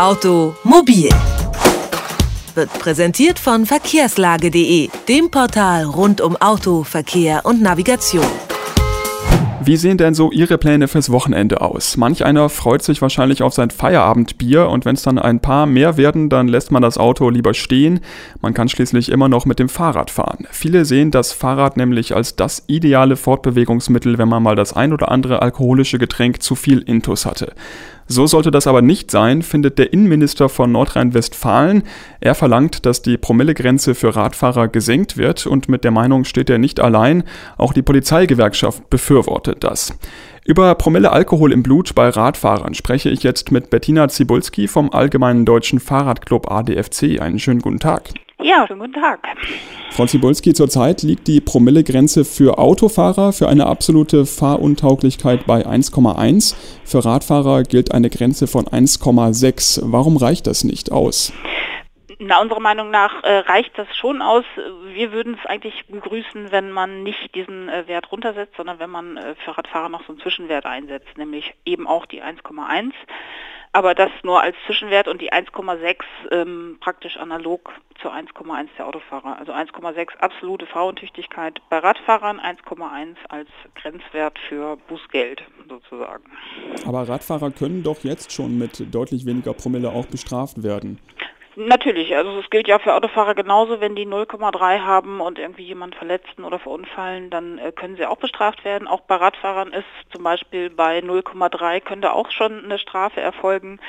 Automobil wird präsentiert von verkehrslage.de, dem Portal rund um Auto, Verkehr und Navigation. Wie sehen denn so Ihre Pläne fürs Wochenende aus? Manch einer freut sich wahrscheinlich auf sein Feierabendbier und wenn es dann ein paar mehr werden, dann lässt man das Auto lieber stehen. Man kann schließlich immer noch mit dem Fahrrad fahren. Viele sehen das Fahrrad nämlich als das ideale Fortbewegungsmittel, wenn man mal das ein oder andere alkoholische Getränk zu viel Intus hatte. So sollte das aber nicht sein, findet der Innenminister von Nordrhein-Westfalen. Er verlangt, dass die Promillegrenze für Radfahrer gesenkt wird und mit der Meinung steht er nicht allein. Auch die Polizeigewerkschaft befürwortet das. Über Promille Alkohol im Blut bei Radfahrern spreche ich jetzt mit Bettina Zibulski vom Allgemeinen Deutschen Fahrradclub ADFC. Einen schönen guten Tag. Ja, schönen guten Tag. Frau Zibulski, zurzeit liegt die Promillegrenze für Autofahrer für eine absolute Fahruntauglichkeit bei 1,1. Für Radfahrer gilt eine Grenze von 1,6. Warum reicht das nicht aus? Na, unserer Meinung nach äh, reicht das schon aus. Wir würden es eigentlich begrüßen, wenn man nicht diesen äh, Wert runtersetzt, sondern wenn man äh, für Radfahrer noch so einen Zwischenwert einsetzt, nämlich eben auch die 1,1 aber das nur als Zwischenwert und die 1,6 ähm, praktisch analog zur 1,1 der Autofahrer. Also 1,6 absolute Fahrentüchtigkeit bei Radfahrern, 1,1 als Grenzwert für Bußgeld sozusagen. Aber Radfahrer können doch jetzt schon mit deutlich weniger Promille auch bestraft werden. Natürlich, also es gilt ja für Autofahrer genauso, wenn die 0,3 haben und irgendwie jemand verletzten oder verunfallen, dann äh, können sie auch bestraft werden. Auch bei Radfahrern ist zum Beispiel bei 0,3 könnte auch schon eine Strafe erfolgen.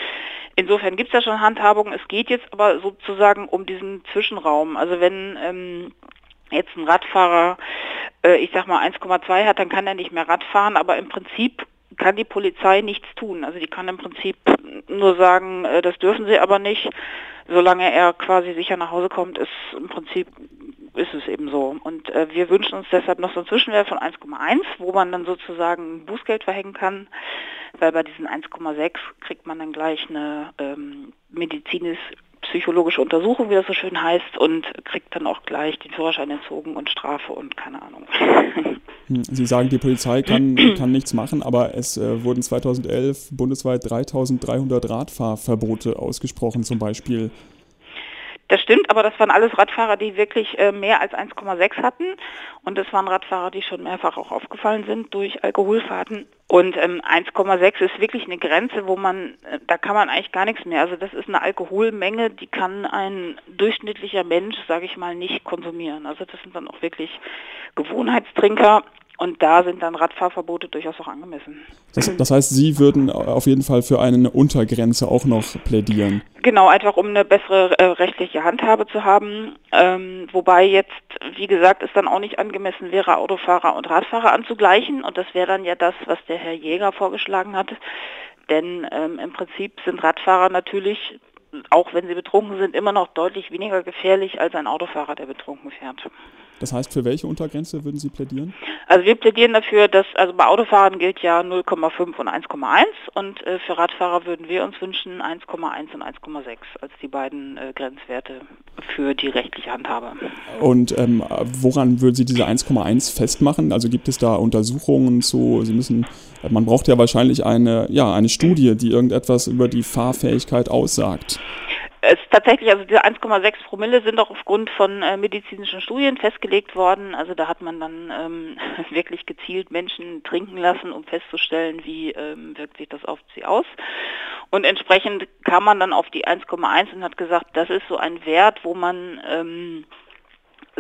Insofern gibt es ja schon Handhabung. Es geht jetzt aber sozusagen um diesen Zwischenraum. Also wenn ähm, jetzt ein Radfahrer, äh, ich sag mal 1,2 hat, dann kann er nicht mehr Rad fahren, aber im Prinzip kann die Polizei nichts tun. Also die kann im Prinzip nur sagen, äh, das dürfen sie aber nicht. Solange er quasi sicher nach Hause kommt, ist im Prinzip ist es eben so. Und äh, wir wünschen uns deshalb noch so einen Zwischenwert von 1,1, wo man dann sozusagen Bußgeld verhängen kann, weil bei diesen 1,6 kriegt man dann gleich eine ähm, medizinisch psychologische Untersuchung, wie das so schön heißt, und kriegt dann auch gleich den Führerschein entzogen und Strafe und keine Ahnung. Sie sagen, die Polizei kann, kann nichts machen, aber es äh, wurden 2011 bundesweit 3300 Radfahrverbote ausgesprochen, zum Beispiel das stimmt, aber das waren alles Radfahrer, die wirklich äh, mehr als 1,6 hatten. Und das waren Radfahrer, die schon mehrfach auch aufgefallen sind durch Alkoholfahrten. Und ähm, 1,6 ist wirklich eine Grenze, wo man, äh, da kann man eigentlich gar nichts mehr. Also das ist eine Alkoholmenge, die kann ein durchschnittlicher Mensch, sage ich mal, nicht konsumieren. Also das sind dann auch wirklich Gewohnheitstrinker und da sind dann Radfahrverbote durchaus auch angemessen. Das, das, heißt, Sie würden auf jeden Fall für eine Untergrenze auch noch plädieren? Genau, einfach um eine bessere äh, rechtliche Handhabe zu haben. Ähm, wobei jetzt, wie gesagt, es dann auch nicht angemessen wäre, Autofahrer und Radfahrer anzugleichen. Und das wäre dann ja das, was der Herr Jäger vorgeschlagen hat. Denn ähm, im Prinzip sind Radfahrer natürlich auch wenn sie betrunken sind, immer noch deutlich weniger gefährlich als ein Autofahrer, der betrunken fährt. Das heißt, für welche Untergrenze würden Sie plädieren? Also wir plädieren dafür, dass, also bei Autofahrern gilt ja 0,5 und 1,1 und äh, für Radfahrer würden wir uns wünschen 1,1 und 1,6 als die beiden äh, Grenzwerte für die rechtliche Handhabe. Und ähm, woran würden Sie diese 1,1 festmachen? Also gibt es da Untersuchungen zu, Sie müssen, man braucht ja wahrscheinlich eine, ja, eine Studie, die irgendetwas über die Fahrfähigkeit aussagt. Es tatsächlich, also diese 1,6 Promille sind auch aufgrund von äh, medizinischen Studien festgelegt worden. Also da hat man dann ähm, wirklich gezielt Menschen trinken lassen, um festzustellen, wie ähm, wirkt sich das auf sie aus. Und entsprechend kam man dann auf die 1,1 und hat gesagt, das ist so ein Wert, wo man ähm,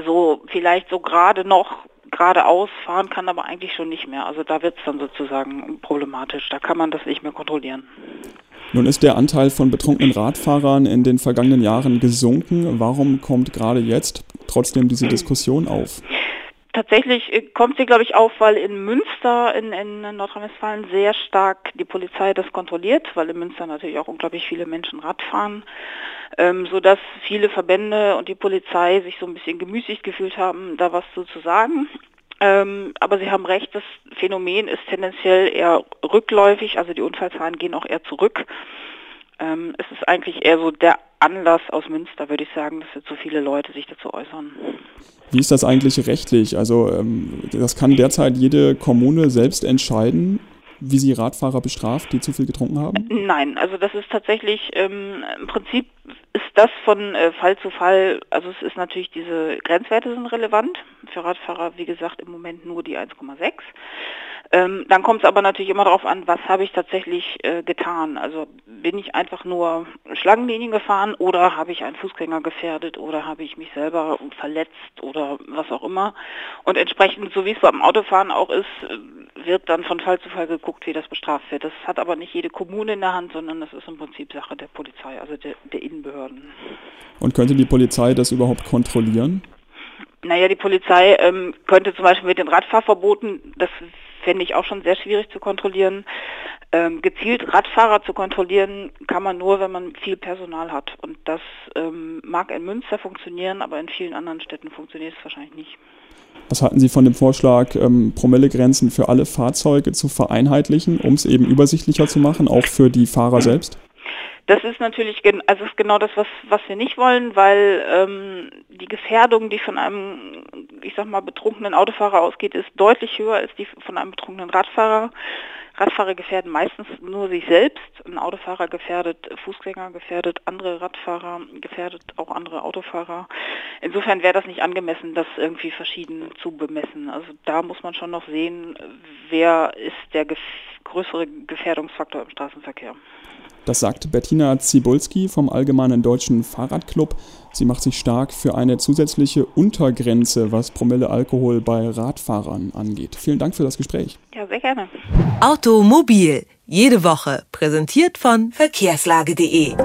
so vielleicht so gerade noch geradeaus fahren kann, aber eigentlich schon nicht mehr. Also da wird es dann sozusagen problematisch. Da kann man das nicht mehr kontrollieren. Nun ist der Anteil von betrunkenen Radfahrern in den vergangenen Jahren gesunken. Warum kommt gerade jetzt trotzdem diese Diskussion auf? Tatsächlich äh, kommt sie, glaube ich, auf, weil in Münster, in, in Nordrhein-Westfalen, sehr stark die Polizei das kontrolliert, weil in Münster natürlich auch unglaublich viele Menschen Rad fahren, ähm, sodass viele Verbände und die Polizei sich so ein bisschen gemüßigt gefühlt haben, da was so zu sagen. Ähm, aber Sie haben recht, das Phänomen ist tendenziell eher rückläufig, also die Unfallzahlen gehen auch eher zurück. Ähm, es ist eigentlich eher so der Anlass aus Münster, würde ich sagen, dass jetzt so viele Leute sich dazu äußern. Wie ist das eigentlich rechtlich? Also ähm, das kann derzeit jede Kommune selbst entscheiden, wie sie Radfahrer bestraft, die zu viel getrunken haben? Nein, also das ist tatsächlich ähm, im Prinzip ist das von äh, Fall zu Fall, also es ist natürlich diese Grenzwerte sind relevant. Für Radfahrer, wie gesagt, im Moment nur die 1,6. Ähm, dann kommt es aber natürlich immer darauf an, was habe ich tatsächlich äh, getan. Also bin ich einfach nur Schlangenlinien gefahren oder habe ich einen Fußgänger gefährdet oder habe ich mich selber verletzt oder was auch immer. Und entsprechend, so wie es beim Autofahren auch ist, äh, wird dann von Fall zu Fall geguckt, wie das bestraft wird. Das hat aber nicht jede Kommune in der Hand, sondern das ist im Prinzip Sache der Polizei, also der, der Innenbehörden. Und könnte die Polizei das überhaupt kontrollieren? Naja, die Polizei ähm, könnte zum Beispiel mit den Radfahrverboten, das fände ich auch schon sehr schwierig zu kontrollieren. Ähm, gezielt Radfahrer zu kontrollieren kann man nur, wenn man viel Personal hat. Und das ähm, mag in Münster funktionieren, aber in vielen anderen Städten funktioniert es wahrscheinlich nicht. Was halten Sie von dem Vorschlag, ähm, Promillegrenzen für alle Fahrzeuge zu vereinheitlichen, um es eben übersichtlicher zu machen, auch für die Fahrer selbst? Das ist natürlich also ist genau das, was, was wir nicht wollen, weil ähm, die Gefährdung, die von einem, ich sag mal, betrunkenen Autofahrer ausgeht, ist deutlich höher als die von einem betrunkenen Radfahrer. Radfahrer gefährden meistens nur sich selbst, ein Autofahrer gefährdet Fußgänger, gefährdet andere Radfahrer, gefährdet auch andere Autofahrer. Insofern wäre das nicht angemessen, das irgendwie verschieden zu bemessen. Also da muss man schon noch sehen, wer ist der gef größere Gefährdungsfaktor im Straßenverkehr. Das sagt Bettina Zibulski vom Allgemeinen Deutschen Fahrradclub. Sie macht sich stark für eine zusätzliche Untergrenze, was Promille Alkohol bei Radfahrern angeht. Vielen Dank für das Gespräch. Ja, sehr gerne. Automobil, jede Woche, präsentiert von verkehrslage.de.